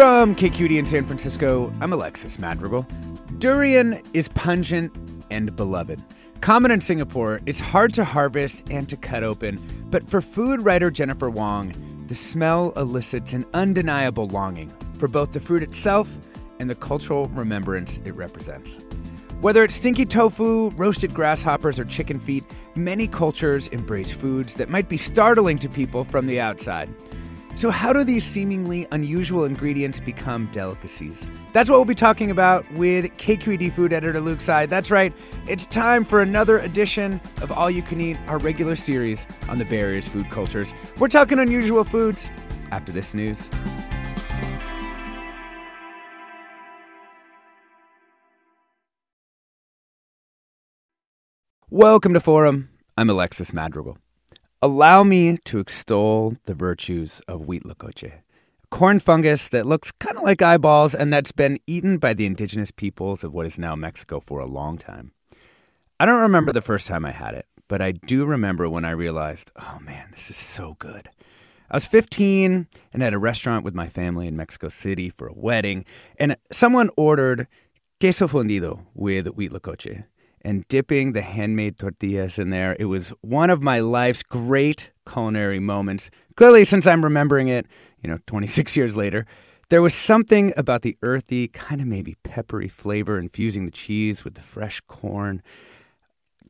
From KQED in San Francisco, I'm Alexis Madrigal. Durian is pungent and beloved. Common in Singapore, it's hard to harvest and to cut open, but for food writer Jennifer Wong, the smell elicits an undeniable longing for both the fruit itself and the cultural remembrance it represents. Whether it's stinky tofu, roasted grasshoppers, or chicken feet, many cultures embrace foods that might be startling to people from the outside. So, how do these seemingly unusual ingredients become delicacies? That's what we'll be talking about with KQED food editor Luke Tsai. That's right, it's time for another edition of All You Can Eat, our regular series on the Bay Area's food cultures. We're talking unusual foods after this news. Welcome to Forum. I'm Alexis Madrigal. Allow me to extol the virtues of huitlacoche, a corn fungus that looks kind of like eyeballs and that's been eaten by the indigenous peoples of what is now Mexico for a long time. I don't remember the first time I had it, but I do remember when I realized, oh man, this is so good. I was 15 and at a restaurant with my family in Mexico City for a wedding, and someone ordered queso fundido with huitlacoche and dipping the handmade tortillas in there. It was one of my life's great culinary moments. Clearly, since I'm remembering it, you know, 26 years later, there was something about the earthy, kind of maybe peppery flavor infusing the cheese with the fresh corn.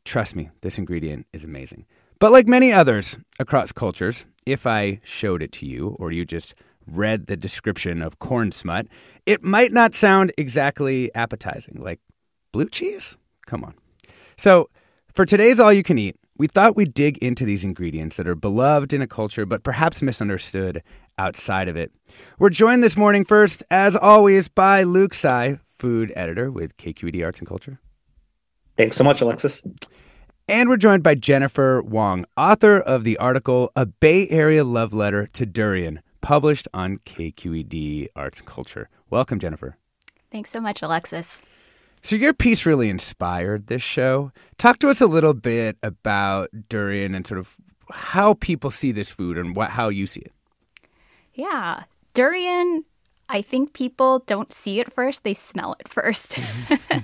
Trust me, this ingredient is amazing. But like many others across cultures, if I showed it to you or you just read the description of corn smut, it might not sound exactly appetizing. Like blue cheese? Come on. So, for today's All You Can Eat, we thought we'd dig into these ingredients that are beloved in a culture but perhaps misunderstood outside of it. We're joined this morning first, as always, by Luke Tsai, food editor with KQED Arts and Culture. Thanks so much, Alexis. And we're joined by Jennifer Wong, author of the article A Bay Area Love Letter to Durian, published on KQED Arts and Culture. Welcome, Jennifer. Thanks so much, Alexis. So your piece really inspired this show. Talk to us a little bit about durian and sort of how people see this food and what how you see it. Yeah, durian. I think people don't see it first; they smell it first.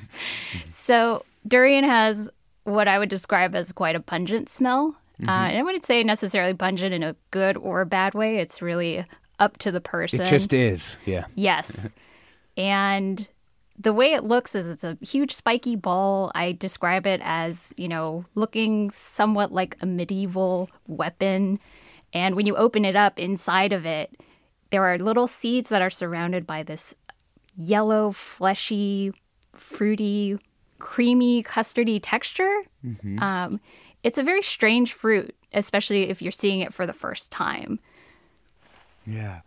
so durian has what I would describe as quite a pungent smell. Mm-hmm. Uh, and I wouldn't say necessarily pungent in a good or a bad way. It's really up to the person. It just is, yeah. Yes, and the way it looks is it's a huge spiky ball. I describe it as, you know, looking somewhat like a medieval weapon. And when you open it up inside of it, there are little seeds that are surrounded by this yellow, fleshy, fruity, creamy, custardy texture. Mm-hmm. Um, it's a very strange fruit, especially if you're seeing it for the first time. Yeah.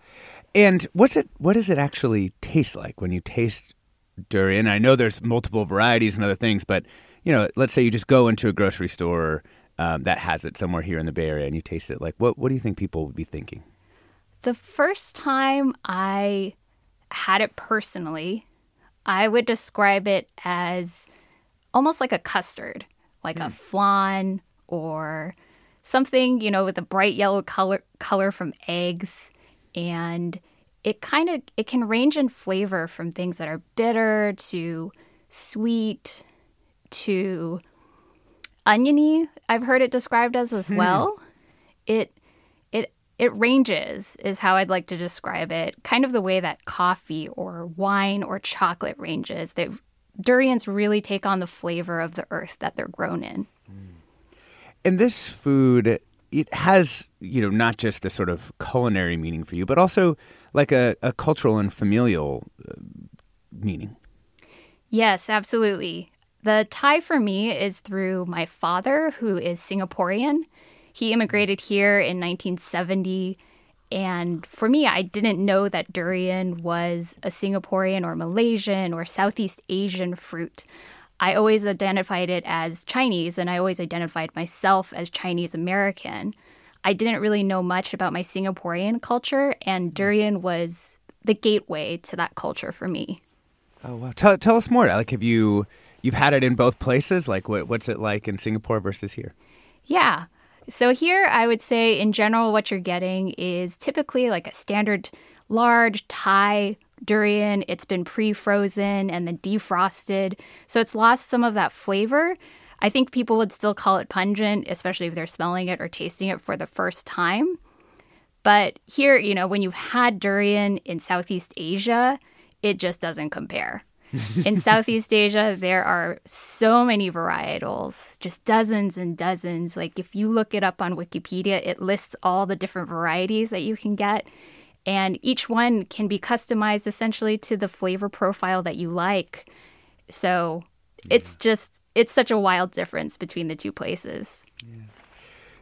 And what's it what does it actually taste like when you taste durian. I know there's multiple varieties and other things, but you know, let's say you just go into a grocery store um, that has it somewhere here in the Bay Area and you taste it, like what what do you think people would be thinking? The first time I had it personally, I would describe it as almost like a custard, like a flan or something, you know, with a bright yellow color color from eggs and it kind of it can range in flavor from things that are bitter to sweet to oniony. I've heard it described as as hmm. well. It it it ranges is how I'd like to describe it. Kind of the way that coffee or wine or chocolate ranges. That durians really take on the flavor of the earth that they're grown in. Hmm. And this food, it has, you know, not just a sort of culinary meaning for you, but also like a, a cultural and familial uh, meaning. Yes, absolutely. The tie for me is through my father, who is Singaporean. He immigrated here in 1970. And for me, I didn't know that durian was a Singaporean or Malaysian or Southeast Asian fruit. I always identified it as Chinese, and I always identified myself as Chinese American. I didn't really know much about my Singaporean culture, and mm-hmm. durian was the gateway to that culture for me. Oh wow! Tell, tell us more. Like, have you you've had it in both places? Like, what, what's it like in Singapore versus here? Yeah. So here, I would say in general, what you're getting is typically like a standard large Thai durian. It's been pre frozen and then defrosted. So it's lost some of that flavor. I think people would still call it pungent, especially if they're smelling it or tasting it for the first time. But here, you know, when you've had durian in Southeast Asia, it just doesn't compare. in Southeast Asia, there are so many varietals, just dozens and dozens. Like if you look it up on Wikipedia, it lists all the different varieties that you can get. And each one can be customized essentially to the flavor profile that you like. So it's just, it's such a wild difference between the two places.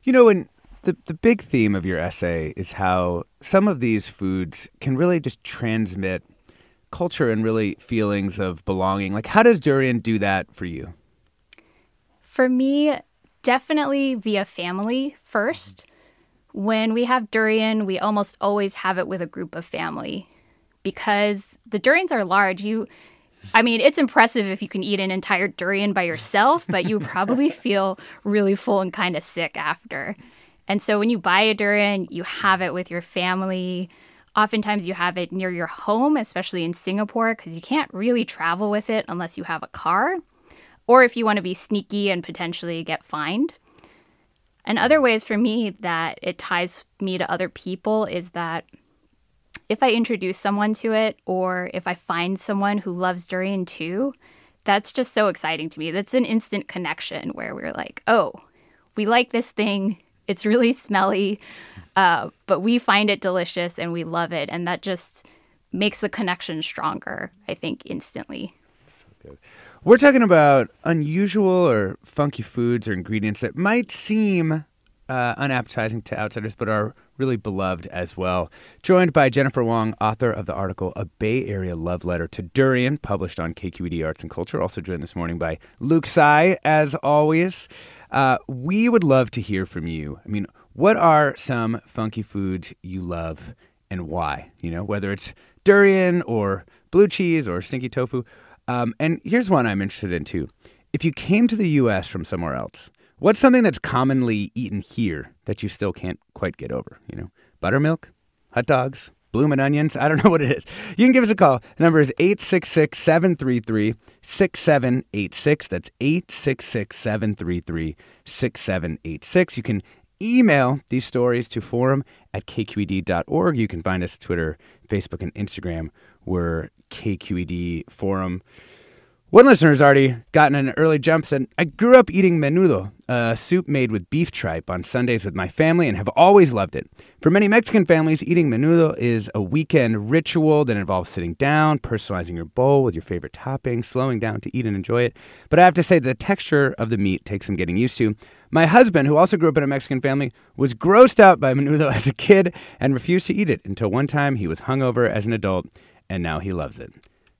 You know, and the the big theme of your essay is how some of these foods can really just transmit culture and really feelings of belonging. Like, how does durian do that for you? For me, definitely via family first. When we have durian, we almost always have it with a group of family because the durians are large. You I mean, it's impressive if you can eat an entire durian by yourself, but you probably feel really full and kind of sick after. And so when you buy a durian, you have it with your family. Oftentimes you have it near your home, especially in Singapore, because you can't really travel with it unless you have a car, or if you want to be sneaky and potentially get fined. And other ways for me that it ties me to other people is that if I introduce someone to it or if I find someone who loves durian too, that's just so exciting to me. That's an instant connection where we're like, oh, we like this thing. It's really smelly, uh, but we find it delicious and we love it. And that just makes the connection stronger, I think, instantly. We're talking about unusual or funky foods or ingredients that might seem uh, unappetizing to outsiders, but are really beloved as well. Joined by Jennifer Wong, author of the article A Bay Area Love Letter to Durian, published on KQED Arts and Culture. Also joined this morning by Luke Tsai, as always. Uh, we would love to hear from you. I mean, what are some funky foods you love and why? You know, whether it's durian or blue cheese or stinky tofu. Um, and here's one I'm interested in too. If you came to the U.S. from somewhere else, what's something that's commonly eaten here that you still can't quite get over? You know, buttermilk, hot dogs, bloomin' onions. I don't know what it is. You can give us a call. The number is 866 733 6786. That's 866 733 6786. You can email these stories to forum at kqed.org. You can find us Twitter, Facebook, and Instagram. We're KQED Forum. One listener has already gotten an early jump. Said, I grew up eating menudo, a soup made with beef tripe, on Sundays with my family and have always loved it. For many Mexican families, eating menudo is a weekend ritual that involves sitting down, personalizing your bowl with your favorite topping, slowing down to eat and enjoy it. But I have to say, the texture of the meat takes some getting used to. My husband, who also grew up in a Mexican family, was grossed out by menudo as a kid and refused to eat it until one time he was hungover as an adult, and now he loves it.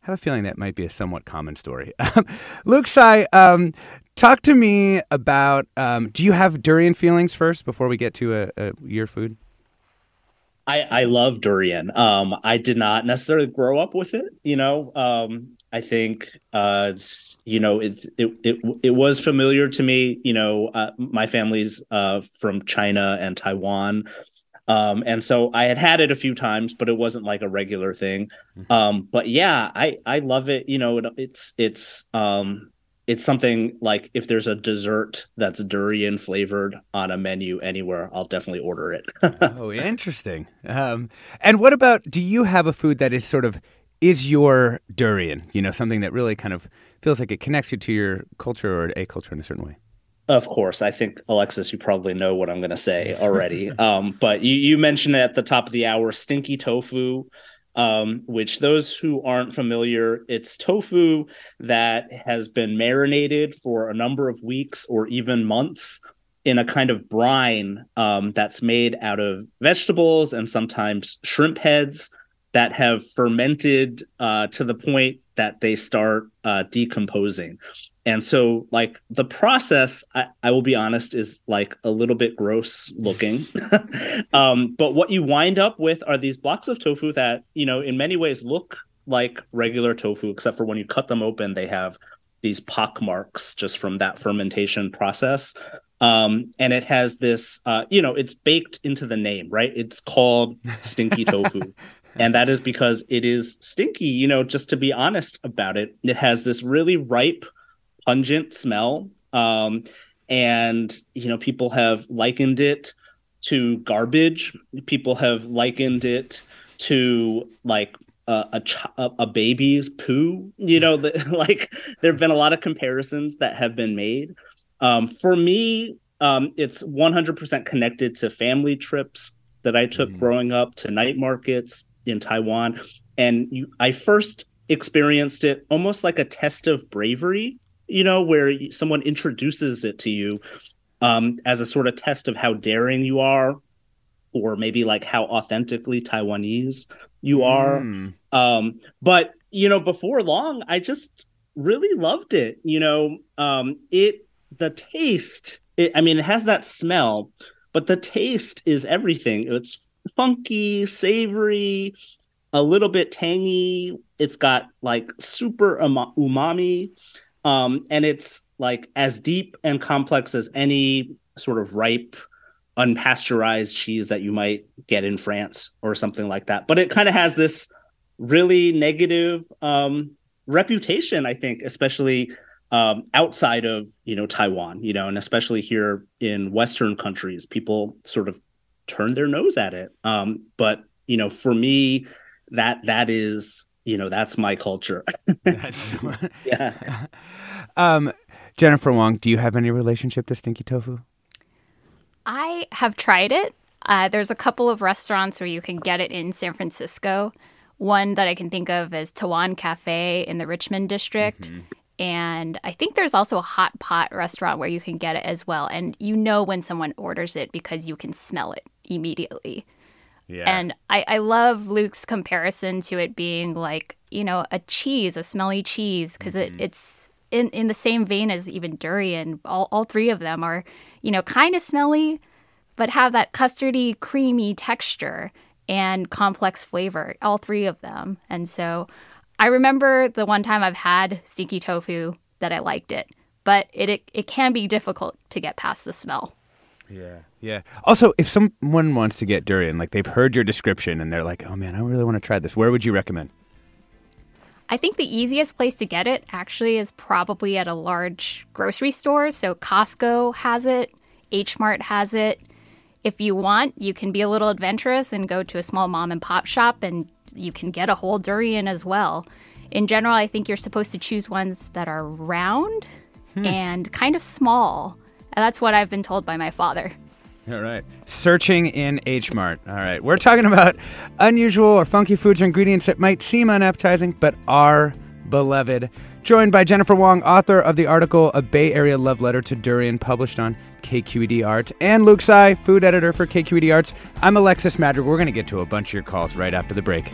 Have a feeling that might be a somewhat common story. Luke Tsai, um, talk to me about. Um, do you have durian feelings first before we get to a, a your food? I, I love durian. Um, I did not necessarily grow up with it. You know, um, I think uh, you know it, it it it was familiar to me. You know, uh, my family's uh, from China and Taiwan, um, and so I had had it a few times, but it wasn't like a regular thing. Mm-hmm. Um, but yeah, I I love it. You know, it, it's it's um, it's something like if there's a dessert that's durian flavored on a menu anywhere, I'll definitely order it. oh, interesting. Um, and what about? Do you have a food that is sort of is your durian? You know, something that really kind of feels like it connects you to your culture or a culture in a certain way. Of course, I think Alexis, you probably know what I'm going to say already. um, but you, you mentioned at the top of the hour, stinky tofu um, which those who aren't familiar, it's tofu that has been marinated for a number of weeks or even months in a kind of brine um, that's made out of vegetables and sometimes shrimp heads that have fermented uh, to the point that they start uh, decomposing. And so, like, the process, I, I, will be honest, is like a little bit gross looking. um, but what you wind up with are these blocks of tofu that, you know, in many ways look like regular tofu, except for when you cut them open, they have these pock marks just from that fermentation process. Um, and it has this, uh, you know, it's baked into the name, right? It's called stinky tofu. And that is because it is stinky, you know, just to be honest about it. It has this really ripe, pungent smell. Um, and, you know, people have likened it to garbage. People have likened it to like a, a, ch- a baby's poo. You know, the, like there have been a lot of comparisons that have been made. Um, for me, um, it's 100% connected to family trips that I took mm. growing up, to night markets in Taiwan. And you, I first experienced it almost like a test of bravery you know, where someone introduces it to you um, as a sort of test of how daring you are, or maybe like how authentically Taiwanese you are. Mm. Um, but you know, before long, I just really loved it. You know, um, it the taste. It, I mean, it has that smell, but the taste is everything. It's funky, savory, a little bit tangy. It's got like super umami um, and it's like as deep and complex as any sort of ripe, unpasteurized cheese that you might get in France or something like that. But it kind of has this really negative um, reputation, I think, especially um, outside of you know Taiwan, you know, and especially here in Western countries, people sort of turn their nose at it. Um, but you know, for me, that that is you know that's my culture. yeah. Um, Jennifer Wong, do you have any relationship to stinky tofu? I have tried it. Uh, there's a couple of restaurants where you can get it in San Francisco. One that I can think of is Tawan Cafe in the Richmond district. Mm-hmm. And I think there's also a hot pot restaurant where you can get it as well. And you know when someone orders it because you can smell it immediately. Yeah. And I, I love Luke's comparison to it being like, you know, a cheese, a smelly cheese, because mm-hmm. it, it's in, in the same vein as even durian. All, all three of them are, you know, kind of smelly, but have that custardy, creamy texture and complex flavor, all three of them. And so I remember the one time I've had stinky tofu that I liked it, but it, it, it can be difficult to get past the smell. Yeah. Yeah. Also, if someone wants to get durian, like they've heard your description and they're like, "Oh man, I really want to try this." Where would you recommend? I think the easiest place to get it actually is probably at a large grocery store. So Costco has it, H Mart has it. If you want, you can be a little adventurous and go to a small mom and pop shop and you can get a whole durian as well. In general, I think you're supposed to choose ones that are round hmm. and kind of small. That's what I've been told by my father. All right. Searching in H Mart. All right. We're talking about unusual or funky foods or ingredients that might seem unappetizing but are beloved. Joined by Jennifer Wong, author of the article A Bay Area Love Letter to Durian, published on KQED Arts, and Luke Tsai, food editor for KQED Arts. I'm Alexis Madrigal. We're going to get to a bunch of your calls right after the break.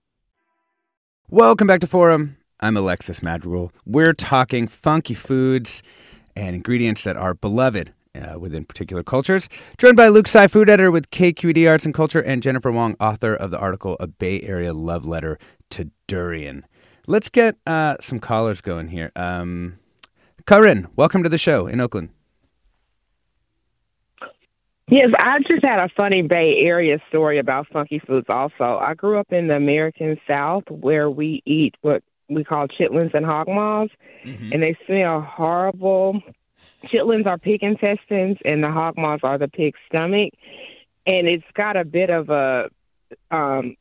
Welcome back to Forum. I'm Alexis Madrigal. We're talking funky foods and ingredients that are beloved uh, within particular cultures. Joined by Luke Tsai, food editor with KQED Arts and Culture, and Jennifer Wong, author of the article A Bay Area Love Letter to Durian. Let's get uh, some callers going here. Um, Karin, welcome to the show in Oakland. Yes, I just had a funny Bay Area story about funky foods also. I grew up in the American South where we eat what we call chitlins and hog maws, mm-hmm. and they smell horrible. Chitlins are pig intestines, and the hog maws are the pig's stomach. And it's got a bit of a um,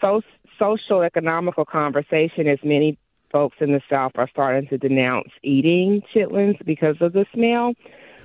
so, social economical conversation as many folks in the South are starting to denounce eating chitlins because of the smell.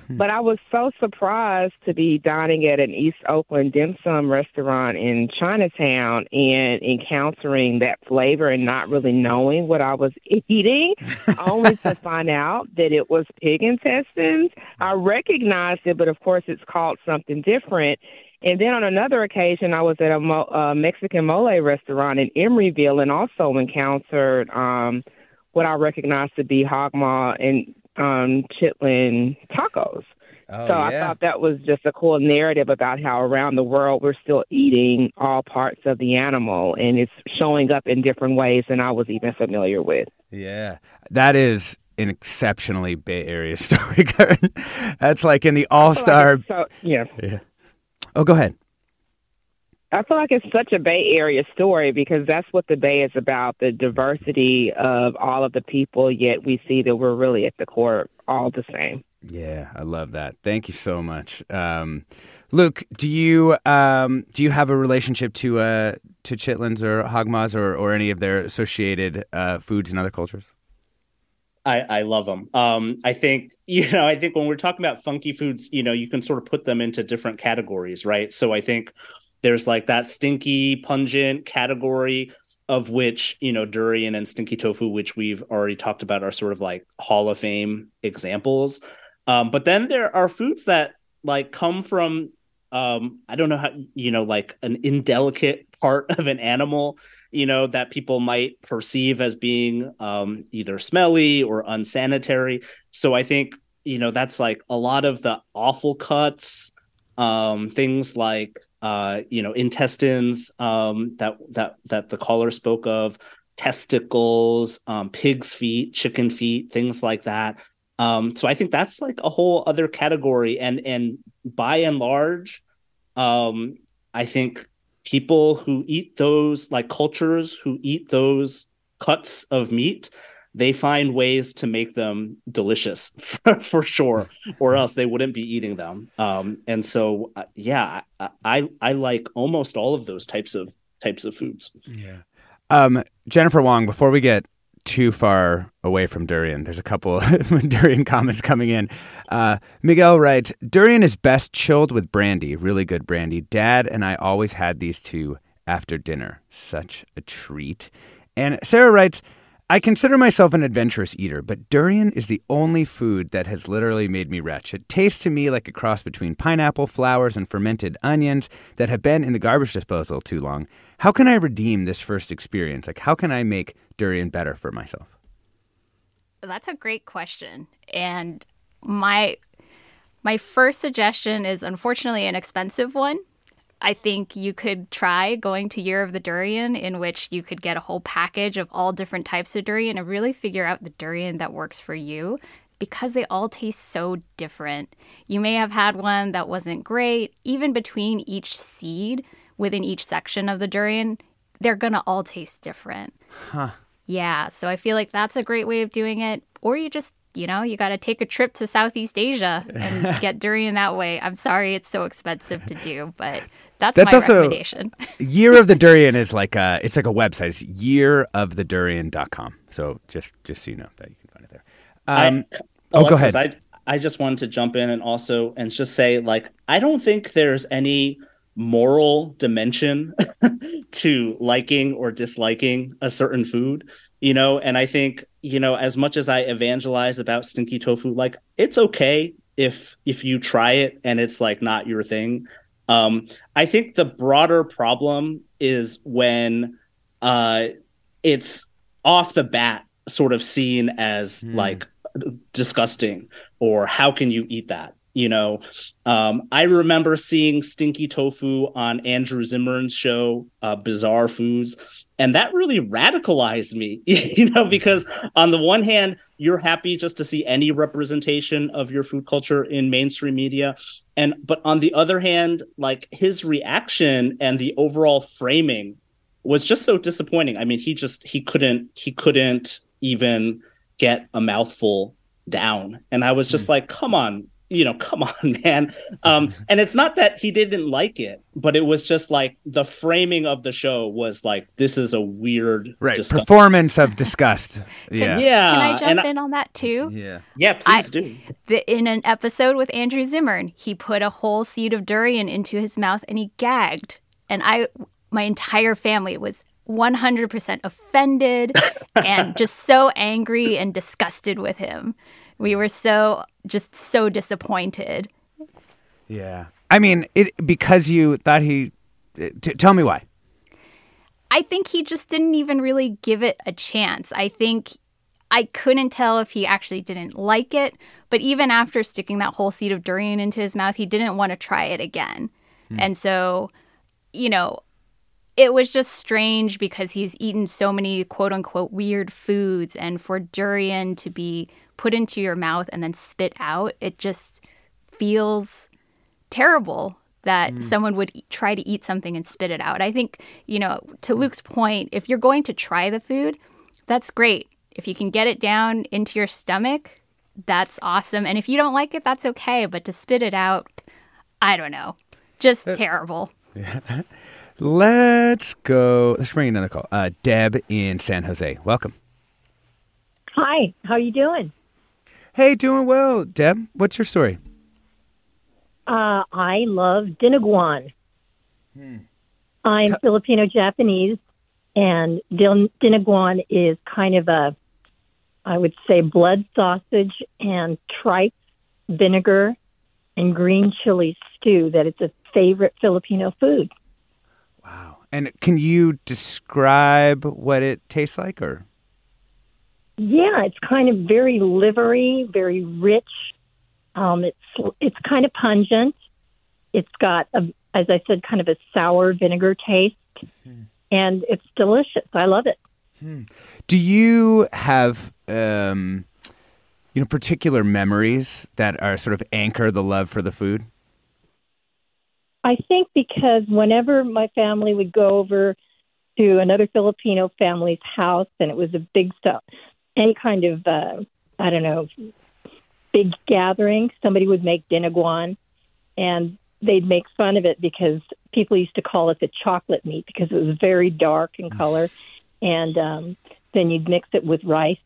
Hmm. But I was so surprised to be dining at an East Oakland dim sum restaurant in Chinatown and encountering that flavor and not really knowing what I was eating, only to find out that it was pig intestines. I recognized it, but of course it's called something different. And then on another occasion, I was at a mo- Mexican mole restaurant in Emeryville and also encountered um, what I recognized to be hog maw and um, chitlin tacos. Oh, so yeah. I thought that was just a cool narrative about how around the world we're still eating all parts of the animal, and it's showing up in different ways than I was even familiar with. Yeah, that is an exceptionally Bay Area story, Karen. That's like in the All Star. So, yeah. Yeah. Oh, go ahead. I feel like it's such a Bay Area story because that's what the Bay is about the diversity of all of the people, yet we see that we're really at the core all the same. Yeah, I love that. Thank you so much, um, Luke. Do you um, do you have a relationship to uh, to chitlins or hog maws or, or any of their associated uh, foods in other cultures? I, I love them. Um, I think you know. I think when we're talking about funky foods, you know, you can sort of put them into different categories, right? So I think there's like that stinky, pungent category of which, you know, durian and stinky tofu, which we've already talked about, are sort of like Hall of Fame examples. Um, but then there are foods that like come from um, I don't know how you know, like an indelicate part of an animal, you know, that people might perceive as being um, either smelly or unsanitary. So I think you know that's like a lot of the offal cuts, um, things like uh, you know, intestines um, that that that the caller spoke of, testicles, um, pig's feet, chicken feet, things like that. Um, so I think that's like a whole other category, and and by and large, um, I think people who eat those, like cultures who eat those cuts of meat, they find ways to make them delicious for, for sure, or else they wouldn't be eating them. Um, and so, uh, yeah, I, I, I like almost all of those types of types of foods. Yeah. Um, Jennifer Wong, before we get too far away from durian, there's a couple durian comments coming in. Uh, Miguel writes, "Durian is best chilled with brandy, really good brandy. Dad and I always had these two after dinner. Such a treat." And Sarah writes. I consider myself an adventurous eater, but durian is the only food that has literally made me retch. It tastes to me like a cross between pineapple, flowers, and fermented onions that have been in the garbage disposal too long. How can I redeem this first experience? Like, how can I make durian better for myself? That's a great question. And my my first suggestion is unfortunately an expensive one. I think you could try going to Year of the Durian, in which you could get a whole package of all different types of durian and really figure out the durian that works for you because they all taste so different. You may have had one that wasn't great, even between each seed within each section of the durian, they're gonna all taste different. Huh. Yeah, so I feel like that's a great way of doing it. Or you just, you know, you got to take a trip to Southeast Asia and get durian that way. I'm sorry it's so expensive to do, but that's, That's my also- recommendation. Year of the Durian is like a it's like a website. It's yearofthedurian.com. So just just so you know that you can find it there. Um, I, oh, go ahead. I I just wanted to jump in and also and just say like I don't think there's any moral dimension to liking or disliking a certain food, you know, and I think, you know, as much as I evangelize about stinky tofu, like it's okay if if you try it and it's like not your thing. Um I think the broader problem is when uh it's off the bat sort of seen as like disgusting or how can you eat that you know um, i remember seeing stinky tofu on andrew zimmern's show uh, bizarre foods and that really radicalized me you know because on the one hand you're happy just to see any representation of your food culture in mainstream media and but on the other hand like his reaction and the overall framing was just so disappointing. I mean he just he couldn't he couldn't even get a mouthful down and i was just like come on you know come on man um and it's not that he didn't like it but it was just like the framing of the show was like this is a weird right. disgusting- Performance of disgust. Yeah. yeah Can I jump and in on that too? Yeah. yeah I- please do The, in an episode with Andrew Zimmern, he put a whole seed of durian into his mouth and he gagged. And I, my entire family was 100% offended and just so angry and disgusted with him. We were so, just so disappointed. Yeah. I mean, it because you thought he. T- tell me why. I think he just didn't even really give it a chance. I think I couldn't tell if he actually didn't like it, but even after sticking that whole seed of durian into his mouth, he didn't want to try it again. Hmm. And so, you know, it was just strange because he's eaten so many quote unquote weird foods, and for durian to be put into your mouth and then spit out, it just feels terrible that mm. someone would e- try to eat something and spit it out. I think, you know, to mm. Luke's point, if you're going to try the food, that's great. If you can get it down into your stomach, that's awesome. And if you don't like it, that's okay. But to spit it out, I don't know. Just uh, terrible. Let's go. Let's bring another call. Uh, Deb in San Jose. Welcome. Hi, how are you doing? Hey, doing well, Deb. What's your story? Uh, I love Dinuguan. I'm Filipino Japanese, and din- Dinuguan is kind of a, I would say, blood sausage and tripe, vinegar, and green chili stew. That it's a favorite Filipino food. Wow. And can you describe what it tastes like, or? Yeah, it's kind of very livery, very rich. Um, it's it's kind of pungent. It's got, a, as I said, kind of a sour vinegar taste, and it's delicious. I love it. Do you have, um, you know, particular memories that are sort of anchor the love for the food? I think because whenever my family would go over to another Filipino family's house, and it was a big stuff, any kind of, uh, I don't know, big gathering, somebody would make dinuguan, and they'd make fun of it because people used to call it the chocolate meat because it was very dark in color, and um, then you'd mix it with rice.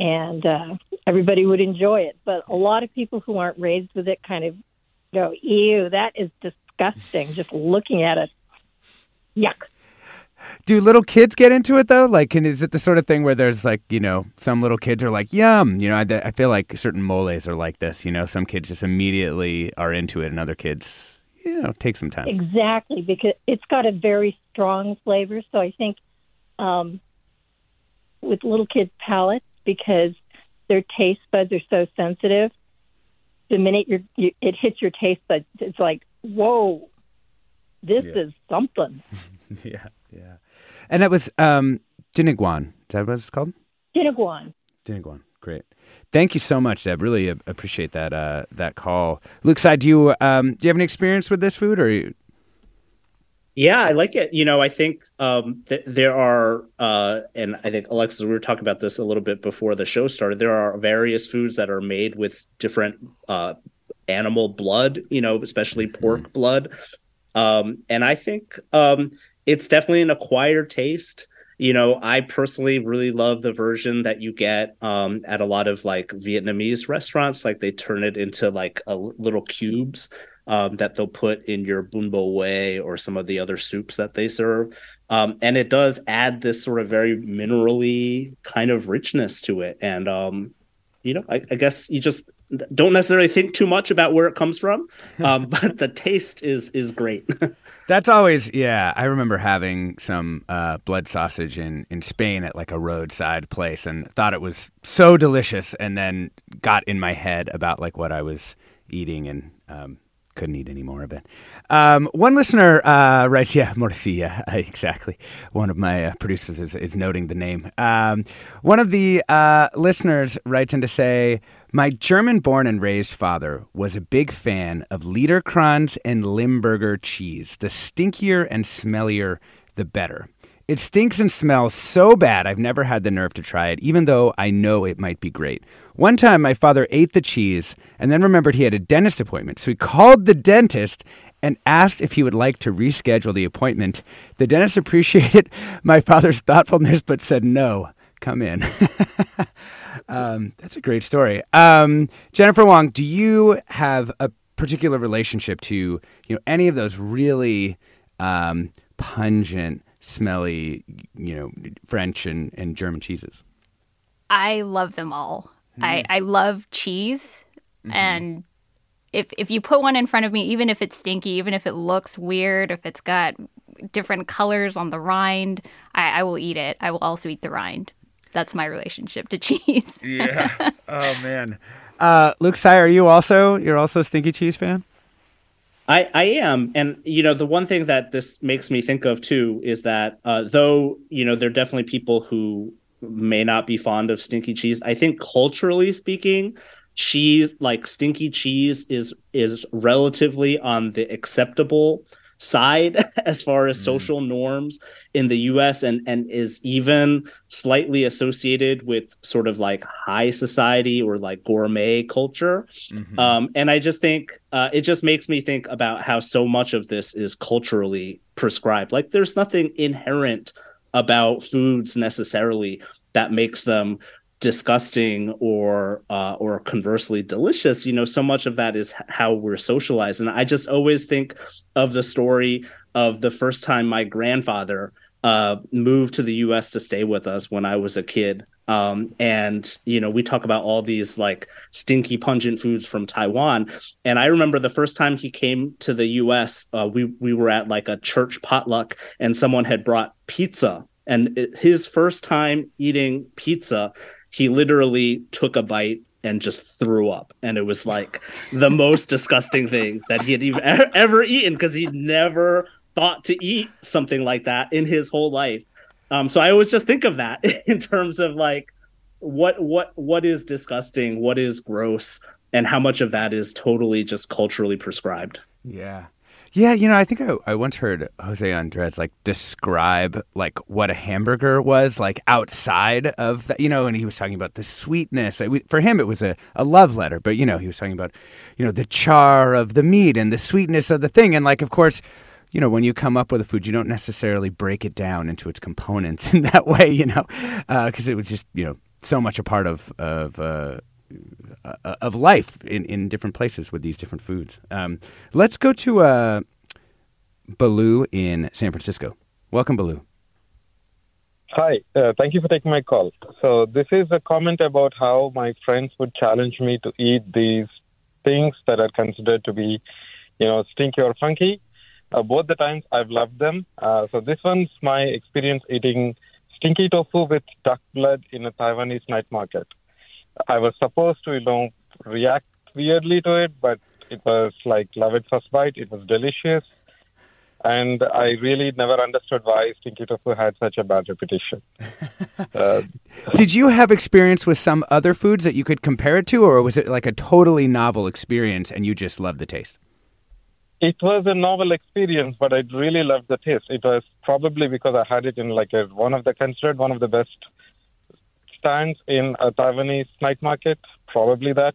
And uh, everybody would enjoy it, but a lot of people who aren't raised with it kind of go, ew, that is disgusting. Just looking at it. Yuck. Do little kids get into it though? Like, can, is it the sort of thing where there's like, you know, some little kids are like, yum. You know, I, I feel like certain moles are like this. You know, some kids just immediately are into it, and other kids, you know, take some time. Exactly, because it's got a very strong flavor. So I think um, with little kids' palates, because their taste buds are so sensitive, the minute you're, you, it hits your taste buds, it's like, whoa. this Yeah. is something. yeah, yeah. And that was um, Diniguan. Is that what it's called? Tineguan. Diniguan. Great. Thank you so much, Deb. Really uh, appreciate that uh, that call. Luke, Tsai, do you um, do you have any experience with this food, or you, Yeah, I like it. You know, I think um, th- there are, uh, and I think Alexis, we were talking about this a little bit before the show started. There are various foods that are made with different uh, animal blood. You know, especially pork blood, um, and I think um, it's definitely an acquired taste. You know, I personally really love the version that you get um, at a lot of like Vietnamese restaurants. Like they turn it into like a little cubes um, that they'll put in your bun bo Hue or some of the other soups that they serve. Um, and it does add this sort of very minerally kind of richness to it. And, um, you know, I, I guess you just don't necessarily think too much about where it comes from, um, but the taste is is great. That's always yeah. I remember having some uh, blood sausage in in Spain at like a roadside place and thought it was so delicious, and then got in my head about like what I was eating and um, couldn't eat any more of it. Um, one listener uh, writes, yeah, morcilla, exactly. One of my uh, producers is, is noting the name. Um, one of the uh, listeners writes in to say, my German born and raised father was a big fan of Liederkranz and Limburger cheese. The stinkier and smellier, the better. It stinks and smells so bad, I've never had the nerve to try it, even though I know it might be great. One time, my father ate the cheese and then remembered he had a dentist appointment. So he called the dentist and asked if he would like to reschedule the appointment. The dentist appreciated my father's thoughtfulness, but said no. Come in. um, that's a great story. Um, Jennifer Wong, do you have a particular relationship to you know any of those really um, pungent, smelly, you know, French and, and German cheeses? I love them all. I, I love cheese. And if if you put one in front of me, even if it's stinky, even if it looks weird, if it's got different colors on the rind, I, I will eat it. I will also eat the rind. That's my relationship to cheese. Yeah. oh man. Uh, Luke Tsai, are you also you're also a stinky cheese fan? I, I am. And, you know, the one thing that this makes me think of too is that uh, though, you know, there are definitely people who may not be fond of stinky cheese, I think culturally speaking, cheese like stinky cheese is is relatively on the acceptable side as far as social norms in the US and and is even slightly associated with sort of like high society or like gourmet culture. Um, and I just think uh, it just makes me think about how so much of this is culturally prescribed. Like there's nothing inherent about foods necessarily that makes them disgusting or uh, or conversely delicious. You know, so much of that is how we're socialized. And I just always think of the story of the first time my grandfather uh, moved to the U.S. to stay with us when I was a kid. Um, and you know, we talk about all these like stinky, pungent foods from Taiwan. And I remember the first time he came to the U.S., uh, we we were at like a church potluck, and someone had brought pizza. And his first time eating pizza, he literally took a bite and just threw up, and it was like the most disgusting thing that he had even ever eaten because he never thought to eat something like that in his whole life. Um, so I always just think of that in terms of like what what what is disgusting, what is gross, and how much of that is totally just culturally prescribed. Yeah. Yeah, you know, I think I, I once heard Jose Andres like describe like what a hamburger was like outside of that, you know, and he was talking about the sweetness. For him, it was a, a love letter, but you know, he was talking about, you know, the char of the meat and the sweetness of the thing. And like, of course, you know, when you come up with a food, you don't necessarily break it down into its components in that way, you know, because it was just, you know, so much a part of, of, uh, uh, of life in, in different places with these different foods. Um, let's go to uh, Baloo in San Francisco. Welcome, Baloo. Hi, uh, thank you for taking my call. So, this is a comment about how my friends would challenge me to eat these things that are considered to be, you know, stinky or funky. Uh, both the times I've loved them. Uh, so, this one's my experience eating stinky tofu with duck blood in a Taiwanese night market. I was supposed to, you know, react weirdly to it, but it was like love at first bite. It was delicious. and I really never understood why stinky tofu had such a bad reputation. uh, Did you have experience with some other foods that you could compare it to, or was it like a totally novel experience and you just loved the taste? It was a novel experience, but I really loved the taste. It was probably because I had it in like a, one of the considered one of the best stands in a Taiwanese night market, probably that,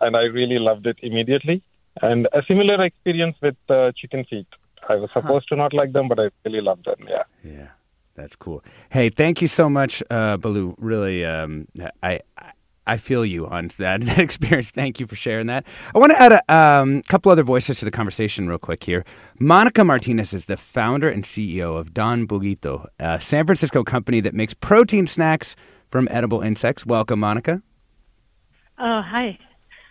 and I really loved it immediately. And a similar experience with uh, chicken feet. I was supposed huh. to not like them, but I really loved them. Yeah. Yeah. That's cool. Hey, thank you so much, uh, Balu. Really, um, I, I feel you on that, that experience. Thank you for sharing that. I want to add a um, couple other voices to the conversation real quick here. Monica Martinez is the founder and CEO of Don Bugito, a San Francisco company that makes protein snacks from edible insects. Welcome, Monica. Oh, hi.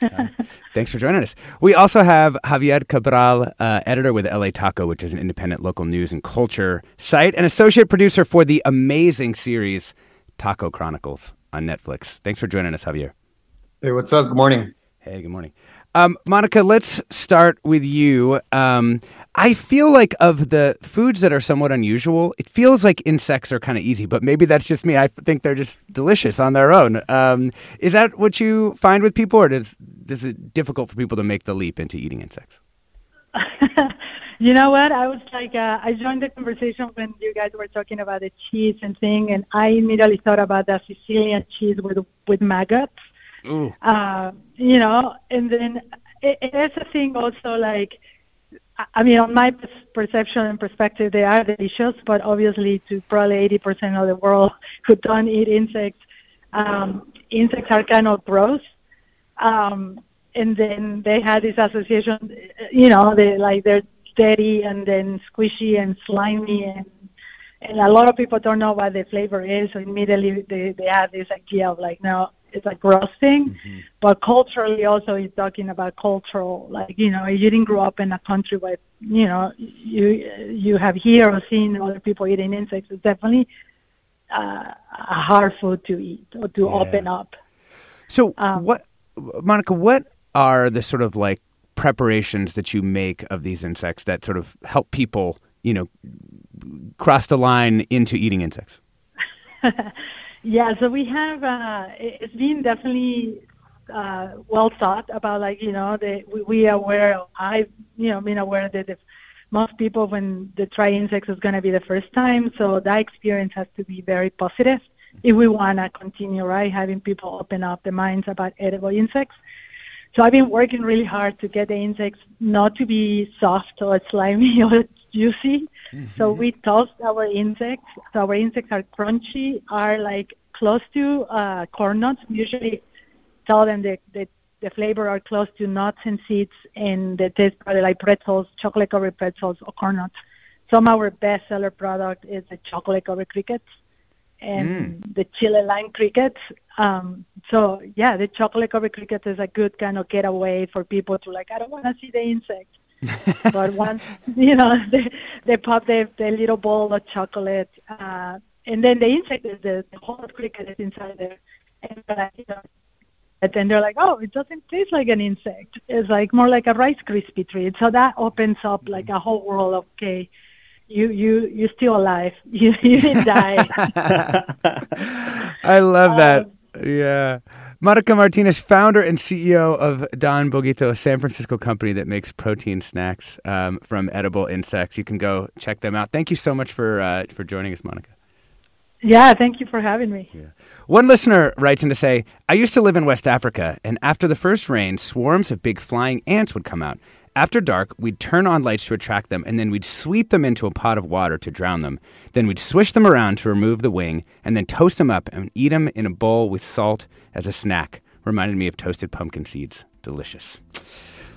uh, thanks for joining us. We also have Javier Cabral, uh, editor with LA Taco, which is an independent local news and culture site, and associate producer for the amazing series Taco Chronicles on Netflix. Thanks for joining us, Javier. Hey, what's up? Good morning. Hey, good morning. Um, Monica, let's start with you. Um, I feel like of the foods that are somewhat unusual, it feels like insects are kind of easy, but maybe that's just me. I think they're just delicious on their own. Um, is that what you find with people, or does, is it difficult for people to make the leap into eating insects? you know what? I was like, uh, I joined the conversation when you guys were talking about the cheese and thing, and I immediately thought about the Sicilian cheese with with maggots. Ooh. Uh, you know, and then it, it's a thing also like, I mean, on my perception and perspective, they are delicious, but obviously to probably 80% of the world who don't eat insects, um, insects are kind of gross. Um, and then they had this association, you know, they like they're dirty and then squishy and slimy and and a lot of people don't know what the flavor is, so immediately they they have this idea of like, no, it's a gross thing. Mm-hmm. But culturally, also, he's talking about cultural, like you know, you didn't grow up in a country where you know you you have here or seen other people eating insects. It's definitely uh, a hard food to eat or to yeah. open up. So um, what, Monica? What are the sort of like preparations that you make of these insects that sort of help people, you know, cross the line into eating insects? Yeah, so we have. Uh, it's been definitely uh, well thought about. Like you know, the, we, we are aware. I've you know been aware that if most people when they try insects is going to be the first time, so that experience has to be very positive if we want to continue right having people open up their minds about edible insects. So I've been working really hard to get the insects not to be soft or slimy or juicy. Mm-hmm. So we toast our insects. So our insects are crunchy, are like close to uh, corn nuts. Usually tell them that the, the flavor are close to nuts and seeds, and the taste probably like pretzels, chocolate covered pretzels, or corn nuts. Some of our best seller product is the chocolate covered crickets and mm. the chili lime crickets. Um, so yeah, the chocolate covered crickets is a good kind of getaway for people to like. I don't want to see the insect, but once you know they they pop the, the little bowl of chocolate, uh, and then the insect is the, the whole cricket is inside there, and uh, you know. And then they're like, oh, it doesn't taste like an insect. It's like more like a Rice Krispie treat. So that opens up like a whole world of, okay, you you you're still alive. You you didn't die. I love that. Um, yeah. Monica Martinez, founder and CEO of Don Bugito, a San Francisco company that makes protein snacks um, from edible insects. You can go check them out. Thank you so much for uh, for joining us, Monica. Yeah, thank you for having me. Yeah. One listener writes in to say, I used to live in West Africa, and after the first rain, swarms of big flying ants would come out. After dark, we'd turn on lights to attract them, and then we'd sweep them into a pot of water to drown them. Then we'd swish them around to remove the wing, and then toast them up and eat them in a bowl with salt as a snack. Reminded me of toasted pumpkin seeds. Delicious.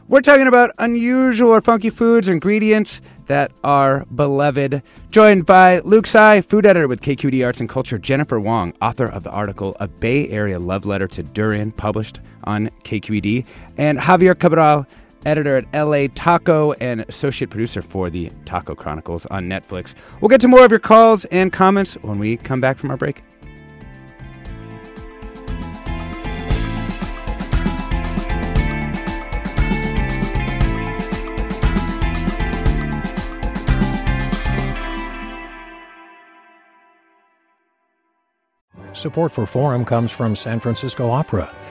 We're talking about unusual or funky foods or ingredients that are beloved. Joined by Luke Tsai, food editor with KQED Arts and Culture, Jennifer Wong, author of the article A Bay Area Love Letter to Durian, published on KQED, and Javier Cabral, editor at LA Taco and associate producer for the Taco Chronicles on Netflix. We'll get to more of your calls and comments when we come back from our break. Support for Forum comes from San Francisco Opera.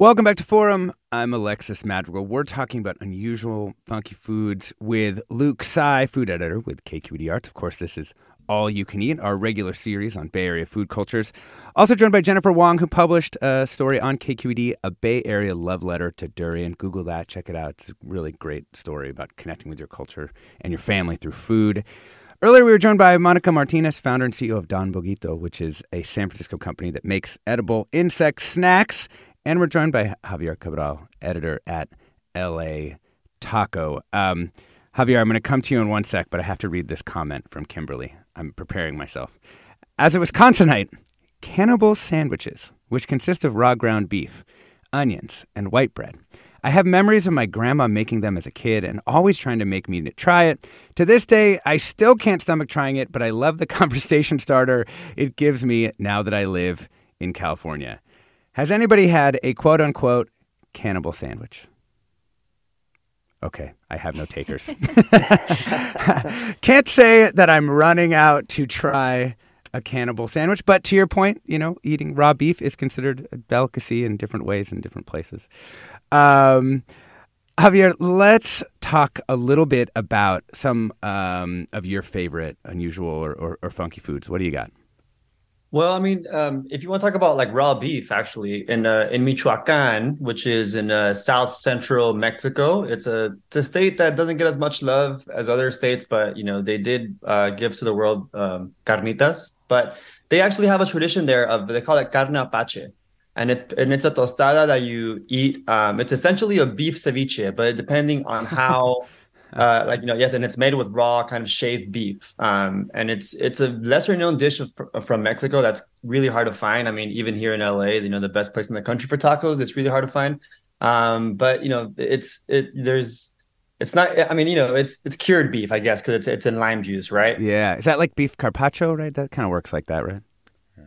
Welcome back to Forum. I'm Alexis Madrigal. We're talking about unusual, funky foods with Luke Tsai, food editor with KQED Arts. Of course, this is All You Can Eat, our regular series on Bay Area food cultures. Also joined by Jennifer Wong, who published a story on KQED, A Bay Area Love Letter to Durian. Google that, check it out. It's a really great story about connecting with your culture and your family through food. Earlier, we were joined by Monica Martinez, founder and CEO of Don Bugito, which is a San Francisco company that makes edible insect snacks. And we're joined by Javier Cabral, editor at LA Taco. Um, Javier, I'm going to come to you in one sec, but I have to read this comment from Kimberly. I'm preparing myself. As a Wisconsinite, cannibal sandwiches, which consist of raw ground beef, onions, and white bread. I have memories of my grandma making them as a kid and always trying to make me try it. To this day, I still can't stomach trying it, but I love the conversation starter it gives me now that I live in California. Has anybody had a quote unquote cannibal sandwich? Okay, I have no takers. Can't say that I'm running out to try a cannibal sandwich, but to your point, you know, eating raw beef is considered a delicacy in different ways in different places. Um, Javier, let's talk a little bit about some um, of your favorite unusual or, or, or funky foods. What do you got? Well, I mean, um, if you want to talk about like raw beef, actually, in uh, in Michoacan, which is in uh, south central Mexico, it's a it's a state that doesn't get as much love as other states, but you know they did uh, give to the world um, carnitas. But they actually have a tradition there of they call it carne apache, and it and it's a tostada that you eat. Um, it's essentially a beef ceviche, but depending on how uh, like you know yes and it's made with raw kind of shaved beef. Um, and it's it's a lesser known dish of, from mexico that's really hard to find. I mean even here in la you know the best place in the country for tacos it's really hard to find. Um, but you know it's it there's it's not i mean you know it's it's cured beef i guess because it's it's in lime juice right? Yeah. Is that like beef carpaccio right? That kind of works like that right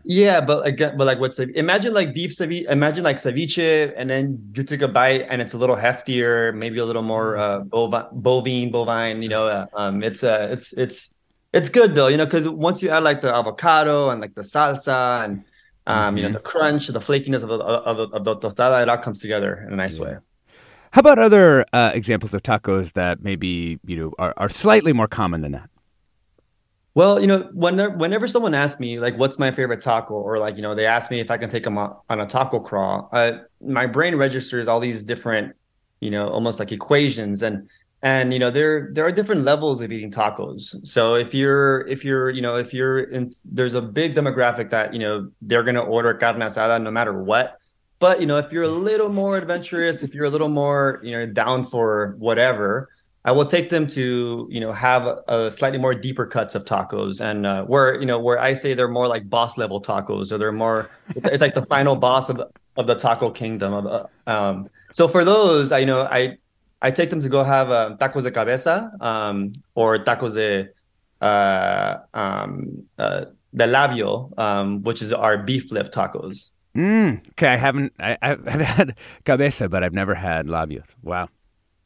yeah, but again, but like what's imagine like beef ceviche, imagine like ceviche, and then you take a bite and it's a little heftier, maybe a little more uh, bovine, bovine, bovine. You know, uh, um, it's uh, it's it's it's good though, you know, because once you add like the avocado and like the salsa and um, mm-hmm. you know, mm-hmm. the crunch, the flakiness of the of the, of the tostada, it all comes together in a nice yeah. way. How about other uh, examples of tacos that maybe you know are, are slightly more common than that? Well, you know, whenever whenever someone asks me like, "What's my favorite taco?" or like, you know, they ask me if I can take them on, on a taco crawl, uh, my brain registers all these different, you know, almost like equations, and and you know, there there are different levels of eating tacos. So if you're if you're you know if you're in, there's a big demographic that you know they're gonna order carne asada no matter what. But you know, if you're a little more adventurous, if you're a little more you know down for whatever, I will take them to you know have a, slightly more deeper cuts of tacos, and uh, where you know where I say they're more like boss level tacos, or they're more it's like the final boss of of the taco kingdom. Of, uh, um, so for those, I you know I I take them to go have uh, tacos de cabeza um, or tacos de uh, um, uh, labio, um, which is our beef flip tacos. Mm, okay, I haven't I, I've had cabeza, but I've never had labios. Wow.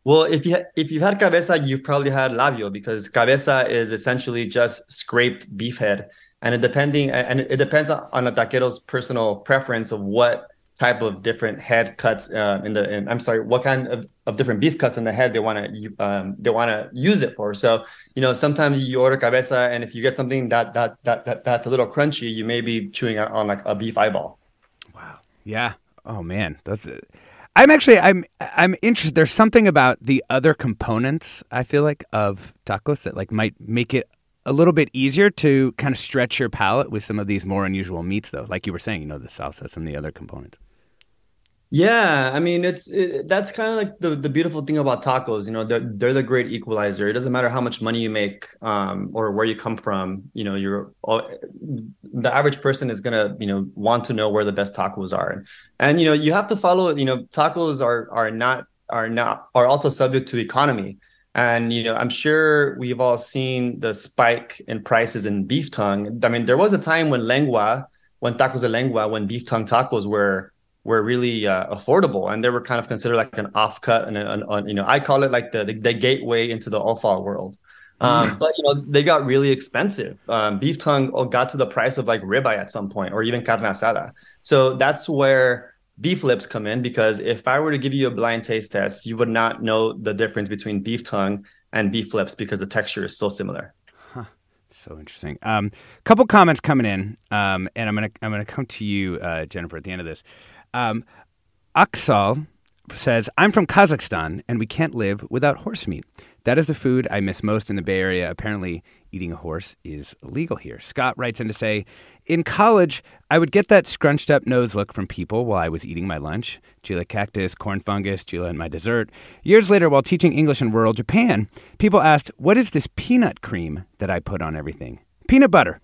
Well, if you if you've had cabeza, you've probably had labio because cabeza is essentially just scraped beef head, and it depending and it depends on a taquero's personal preference of what type of different head cuts uh, in the in, I'm sorry, what kind of, of different beef cuts in the head they want to um, they want to use it for. So you know sometimes you order cabeza, and if you get something that that that, that that's a little crunchy, you may be chewing on like a beef eyeball. Wow. Yeah. Oh man, that's. I'm actually I'm I'm interested. There's something about the other components I feel like of tacos that like might make it a little bit easier to kind of stretch your palate with some of these more unusual meats, though. Like you were saying, you know, the salsa, and the other components. Yeah, I mean, it's it, that's kind of like the the beautiful thing about tacos. You know, they're they're the great equalizer. It doesn't matter how much money you make, um, or where you come from. You know, you're all, the average person is gonna you know want to know where the best tacos are, and, and you know you have to follow. You know, tacos are are not are not are also subject to economy. And you know, I'm sure we've all seen the spike in prices in beef tongue. I mean, there was a time when lengua, when tacos de lengua, when beef tongue tacos were were really uh, affordable and they were kind of considered like an offcut and an, an, you know i call it like the, the, the gateway into the offal world um, mm. but you know they got really expensive um, beef tongue got to the price of like ribeye at some point or even carne asada so that's where beef lips come in because if i were to give you a blind taste test you would not know the difference between beef tongue and beef lips because the texture is so similar so interesting. A um, couple comments coming in, um, and I'm gonna I'm gonna come to you, uh, Jennifer, at the end of this. Um, Aksal says, I'm from Kazakhstan and we can't live without horse meat. That is the food I miss most in the Bay Area. Apparently, eating a horse is illegal here. Scott writes in to say, In college, I would get that scrunched up nose look from people while I was eating my lunch Gila cactus, corn fungus, Gila in my dessert. Years later, while teaching English in rural Japan, people asked, What is this peanut cream that I put on everything? Peanut butter.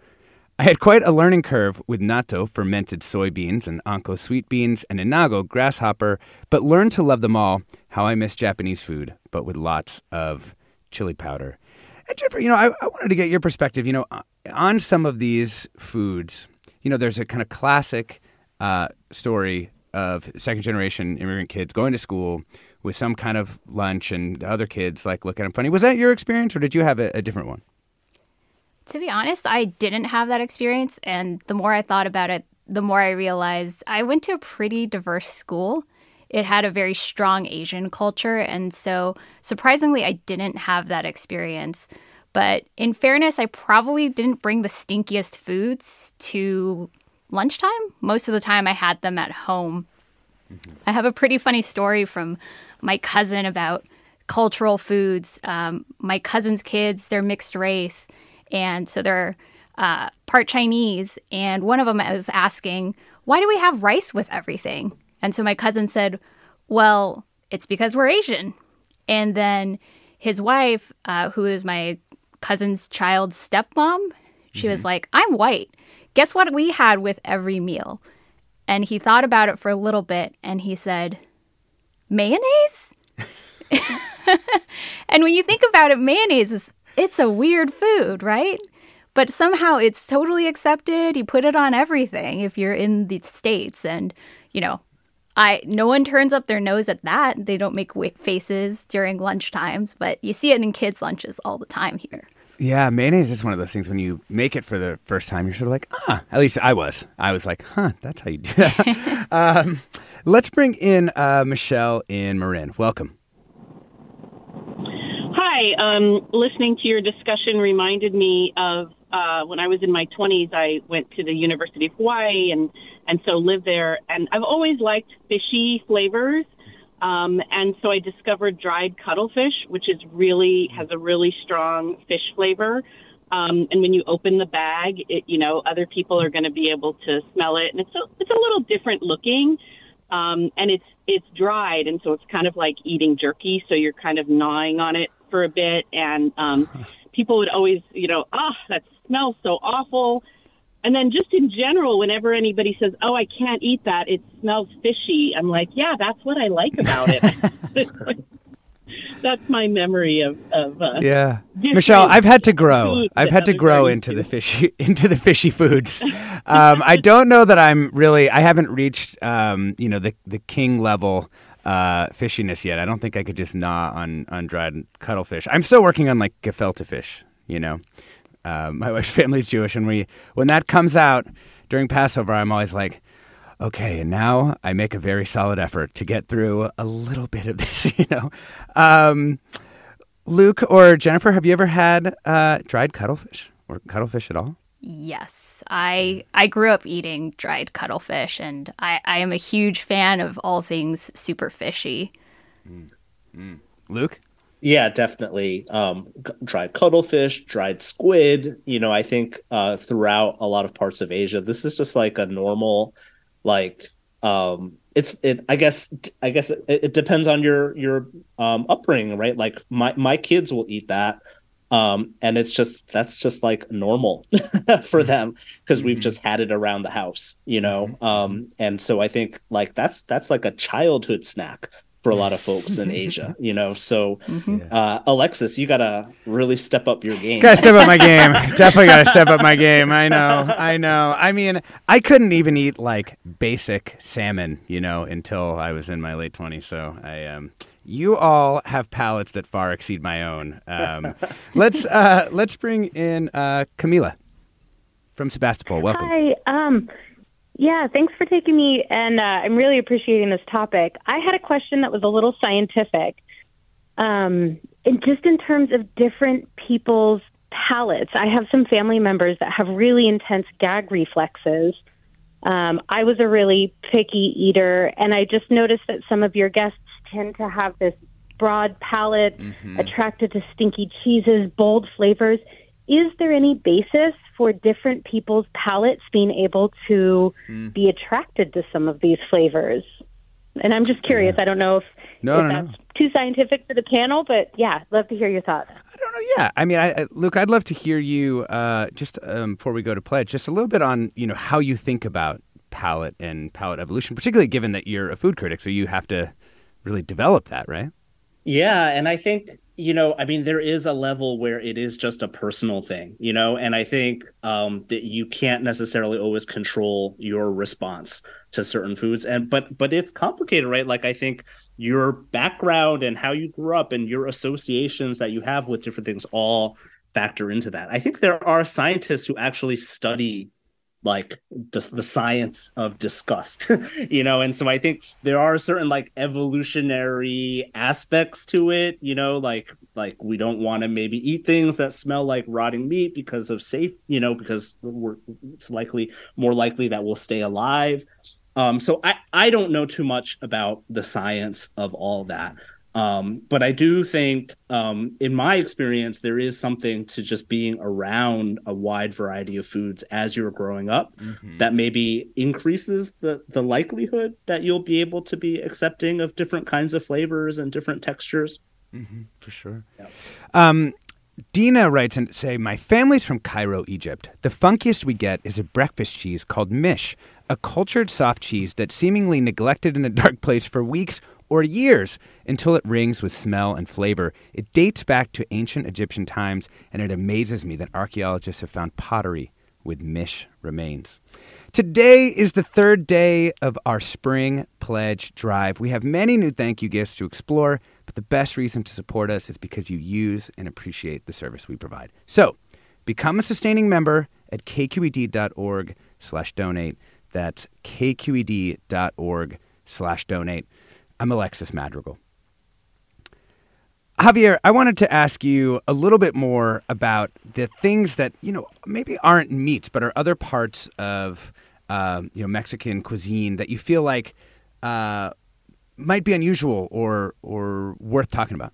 I had quite a learning curve with natto, fermented soybeans, and anko sweet beans, and inago, grasshopper, but learned to love them all. How I miss Japanese food, but with lots of chili powder. And Jennifer, you know, I, I wanted to get your perspective, you know, on some of these foods. You know, there's a kind of classic uh, story of second generation immigrant kids going to school with some kind of lunch and the other kids like looking at them funny. Was that your experience or did you have a, a different one? To be honest, I didn't have that experience. And the more I thought about it, the more I realized I went to a pretty diverse school. It had a very strong Asian culture. And so, surprisingly, I didn't have that experience. But in fairness, I probably didn't bring the stinkiest foods to lunchtime. Most of the time, I had them at home. Mm-hmm. I have a pretty funny story from my cousin about cultural foods. Um, my cousin's kids, they're mixed race and so they're uh, part Chinese. And one of them was asking, "Why do we have rice with everything?" And so my cousin said, "Well, it's because we're Asian." And then his wife, uh, who is my cousin's child's stepmom, she mm-hmm. was like, "I'm white. Guess what we had with every meal?" And he thought about it for a little bit, and he said, "Mayonnaise." and when you think about it, mayonnaise is it's a weird food, right? But somehow it's totally accepted. You put it on everything if you're in the States. And, you know, I no one turns up their nose at that. They don't make faces during lunch times, but you see it in kids' lunches all the time here. Yeah, mayonnaise is one of those things when you make it for the first time, you're sort of like, ah, at least I was. I was like, huh, that's how you do that. um, let's bring in uh, Michelle in Marin. Welcome. Hi. Um, listening to your discussion reminded me of uh, when I was in my 20s. I went to the University of Hawaii and and so lived there. And I've always liked fishy flavors. Um, and so I discovered dried cuttlefish, which is really has a really strong fish flavor. Um, and when you open the bag, it you know other people are going to be able to smell it, and it's a, it's a little different looking um, and it's it's dried, and so it's kind of like eating jerky. So you're kind of gnawing on it for a bit, and um, people would always, you know, ah, oh, that smells so awful. And then just in general, whenever anybody says, "Oh, I can't eat that," it smells fishy. I'm like, yeah, that's what I like about it. that's my memory of, of uh, yeah. Michelle, I've had to grow. I've had to grow into the fishy into the fishy foods. Um, I don't know that I'm really. I haven't reached um, you know the the king level uh, fishiness yet. I don't think I could just gnaw on on dried cuttlefish. I'm still working on like gefilte fish. You know, uh, my wife's family's Jewish, and we when that comes out during Passover, I'm always like okay, and now I make a very solid effort to get through a little bit of this, you know. Um, Luke or Jennifer, have you ever had uh, dried cuttlefish or cuttlefish at all? Yes, I I grew up eating dried cuttlefish, and I, I am a huge fan of all things super fishy. Luke? Yeah, definitely. Um, c- dried cuttlefish, dried squid. You know, I think uh, throughout a lot of parts of Asia, this is just like a normal, like, um, it's it. I guess I guess it, it depends on your your um, upbringing, right? Like my my kids will eat that, um, and it's just that's just like normal for them because we've just had it around the house, you know. Um, and so I think like that's that's like a childhood snack for a lot of folks in Asia, you know. So, uh, Alexis, you gotta really step up your game. Gotta step up my game. Definitely gotta step up my game. I know. I know. I mean, I couldn't even eat like basic salmon, you know, until I was in my late twenties. So I um you all have palates that far exceed my own. Um, let's uh, let's bring in uh, Camila from Sebastopol. Welcome. Hi. Um, yeah, thanks for taking me, and uh, I'm really appreciating this topic. I had a question that was a little scientific, um, and just in terms of different people's palates. I have some family members that have really intense gag reflexes. Um, I was a really picky eater, and I just noticed that some of your guests tend to have this broad palate, attracted to stinky cheeses, bold flavors. Is there any basis for different people's palates being able to be attracted to some of these flavors? And I'm just curious. I don't know if, No, if no, that's too scientific for the panel, but yeah, love to hear your thoughts. I don't know. Yeah, I mean, I, I, Luke, I'd love to hear you uh, just um, before we go to pledge, just a little bit on you know how you think about palate and palate evolution, particularly given that you're a food critic, so you have to really develop that, right? Yeah, and I think you know, I mean, there is a level where it is just a personal thing, you know, and I think um, that you can't necessarily always control your response to certain foods, and but but it's complicated, right? Like I think your background and how you grew up and your associations that you have with different things all factor into that. I think there are scientists who actually study like the, the science of disgust you know? And so i think there are certain like evolutionary aspects to it you know? Like like we don't want to maybe eat things that smell like rotting meat because of safe you know because we're it's likely more likely that we'll stay alive. Um so i i don't know too much about the science of all that um, but I do think, um, in my experience, there is something to just being around a wide variety of foods as you're growing up that maybe increases the the likelihood that you'll be able to be accepting of different kinds of flavors and different textures. Mm-hmm, for sure. Um, Dina writes and say, My family's from Cairo, Egypt. The funkiest we get is a breakfast cheese called mish, a cultured soft cheese that's seemingly neglected in a dark place for weeks or years until it rings with smell and flavor. It dates back to ancient Egyptian times, and it amazes me that archaeologists have found pottery with mish remains. Today is the third day of our spring pledge drive. We have many new thank you gifts to explore, but the best reason to support us is because you use and appreciate the service we provide. So, become a sustaining member at kqed.org slash donate. That's kqed.org slash donate. I'm Alexis Madrigal. Javier, I wanted to ask you a little bit more about the things that you know maybe aren't meats, but are other parts of um, you know Mexican cuisine that you feel like uh, might be unusual or or worth talking about.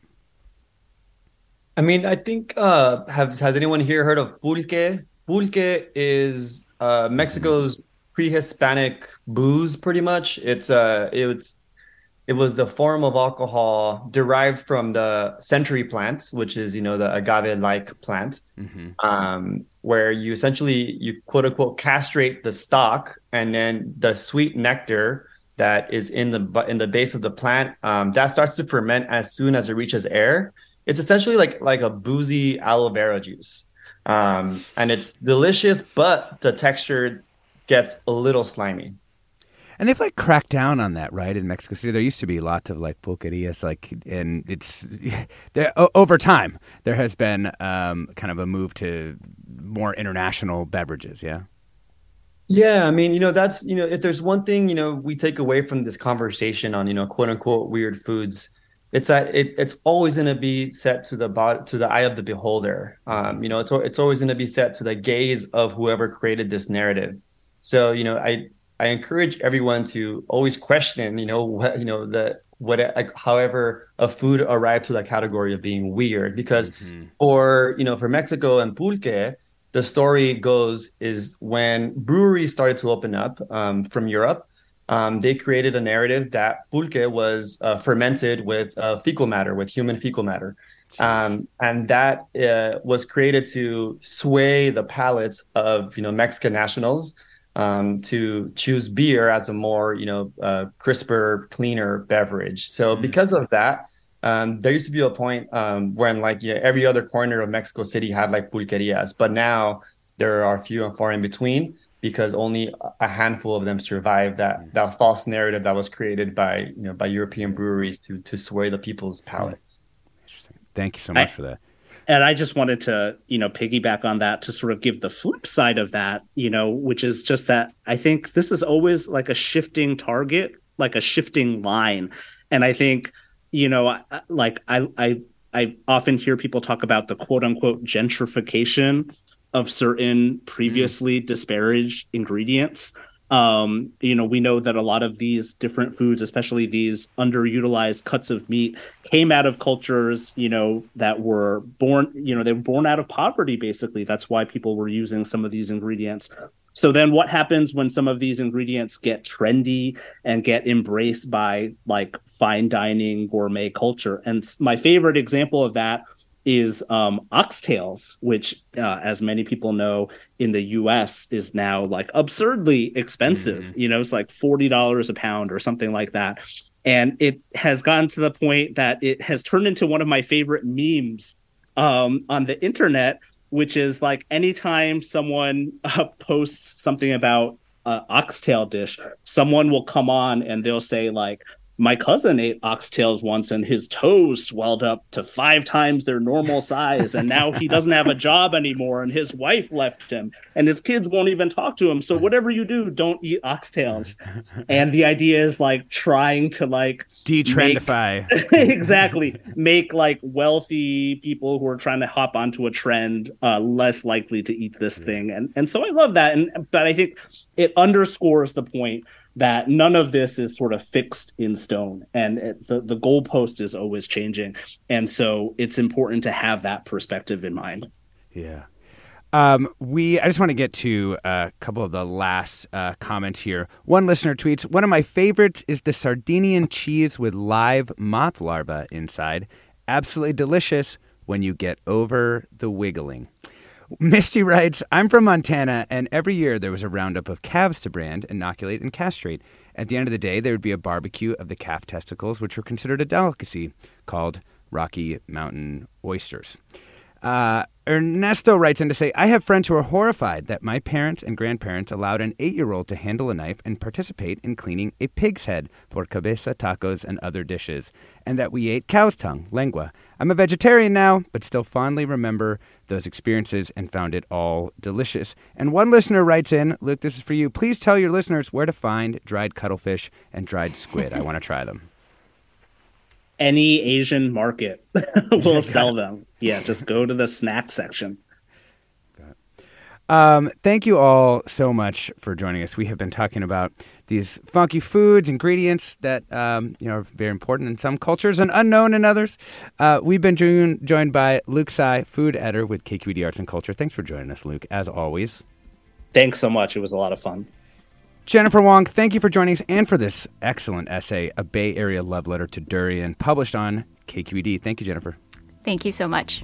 I mean, I think uh have has anyone here heard of pulque? Pulque is uh Mexico's pre-Hispanic booze pretty much. It's uh it's it was the form of alcohol derived from the century plant, which is you know the agave-like plant, um, where you essentially you quote unquote castrate the stalk, and then the sweet nectar that is in the in the base of the plant um, that starts to ferment as soon as it reaches air. It's essentially like like a boozy aloe vera juice, um, and it's delicious, but the texture gets a little slimy. And they've like cracked down on that, right? In Mexico City, there used to be lots of like pulquerias, like, and it's there, over time there has been um, kind of a move to more international beverages. Yeah. Yeah, I mean, you know, that's, you know, if there's one thing, you know, we take away from this conversation on, you know, quote unquote weird foods, it's that it, it's always going to be set to the bot, to the eye of the beholder. Um, you know, it's it's always going to be set to the gaze of whoever created this narrative. So you know, I I encourage everyone to always question, you know, what you know the what like, however a food arrived to that category of being weird because mm-hmm. for you know for Mexico and pulque the story goes is when breweries started to open up um, from Europe um, they created a narrative that pulque was uh, fermented with uh, fecal matter, with human fecal matter. Um, and that uh, was created to sway the palates of you know Mexican nationals um, to choose beer as a more you know uh, crisper, cleaner beverage. So mm. because of that, um, there used to be a point um, when like you know, every other corner of Mexico City had like pulquerias, but now there are few and far in between because only a handful of them survived that mm. that false narrative that was created by you know by European breweries to to sway the people's palates. Interesting. Thank you so much I, for that. And I just wanted to, you know, piggyback on that to sort of give the flip side of that, you know, which is just that I think this is always like a shifting target, like a shifting line. And I think, you know, like I I I often hear people talk about the quote unquote gentrification of certain previously mm. disparaged ingredients. Um, you know, we know that a lot of these different foods, especially these underutilized cuts of meat, came out of cultures, you know, that were born, you know, they were born out of poverty, basically. That's why people were using some of these ingredients. So then what happens when some of these ingredients get trendy and get embraced by like fine dining gourmet culture? And my favorite example of that is um, oxtails, which, uh, as many people know, in the U.S. is now like absurdly expensive. Mm-hmm. You know, it's like forty dollars a pound or something like that, and it has gotten to the point that it has turned into one of my favorite memes um, on the internet, which is like anytime someone uh, posts something about uh, oxtail dish, someone will come on and they'll say like, my cousin ate oxtails once and his toes swelled up to five times their normal size and now he doesn't have a job anymore and his wife left him and his kids won't even talk to him. So whatever you do don't eat oxtails. And the idea is like trying to like detrendify make, exactly. Make like wealthy people who are trying to hop onto a trend uh, less likely to eat this thing. And and so i love that. And but i think it underscores the point that none of this is sort of fixed in stone and it, the the goalpost is always changing and so it's important to have that perspective in mind yeah um, we I just want to get to a couple of the last uh, comments here. One listener tweets, "One of my favorites is the Sardinian cheese with live moth larvae inside. Absolutely delicious when you get over the wiggling." Misty writes, I'm from Montana, and every year there was a roundup of calves to brand, inoculate, and castrate. At the end of the day, there would be a barbecue of the calf testicles, which were considered a delicacy, called Rocky Mountain oysters. Uh, Ernesto writes in to say, I have friends who are horrified that my parents and grandparents allowed an eight year old to handle a knife and participate in cleaning a pig's head for cabeza tacos and other dishes, and that we ate cow's tongue, lengua. I'm a vegetarian now, but still fondly remember those experiences and found it all delicious. And one listener writes in, Luke, this is for you. Please tell your listeners where to find dried cuttlefish and dried squid. I want to try them. Any Asian market will sell them. Yeah, just go to the snack section. Um, thank you all so much for joining us. We have been talking about these funky foods, ingredients that um, you know are very important in some cultures and unknown in others. Uh, we've been joined, joined by Luke Tsai, food editor with KQED Arts and Culture. Thanks for joining us, Luke, as always. Thanks so much. It was a lot of fun. Jennifer Wong, thank you for joining us and for this excellent essay, A Bay Area Love Letter to Durian, published on KQED. Thank you, Jennifer. Thank you so much.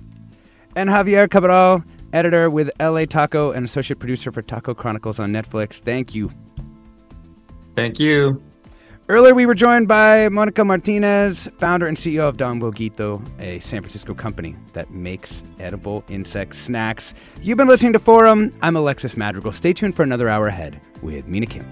And Javier Cabral, editor with LA Taco and associate producer for Taco Chronicles on Netflix. Thank you. Thank you. Earlier, we were joined by Monica Martinez, founder and CEO of Don Bugito, a San Francisco company that makes edible insect snacks. You've been listening to Forum. I'm Alexis Madrigal. Stay tuned for another hour ahead with Mina Kim.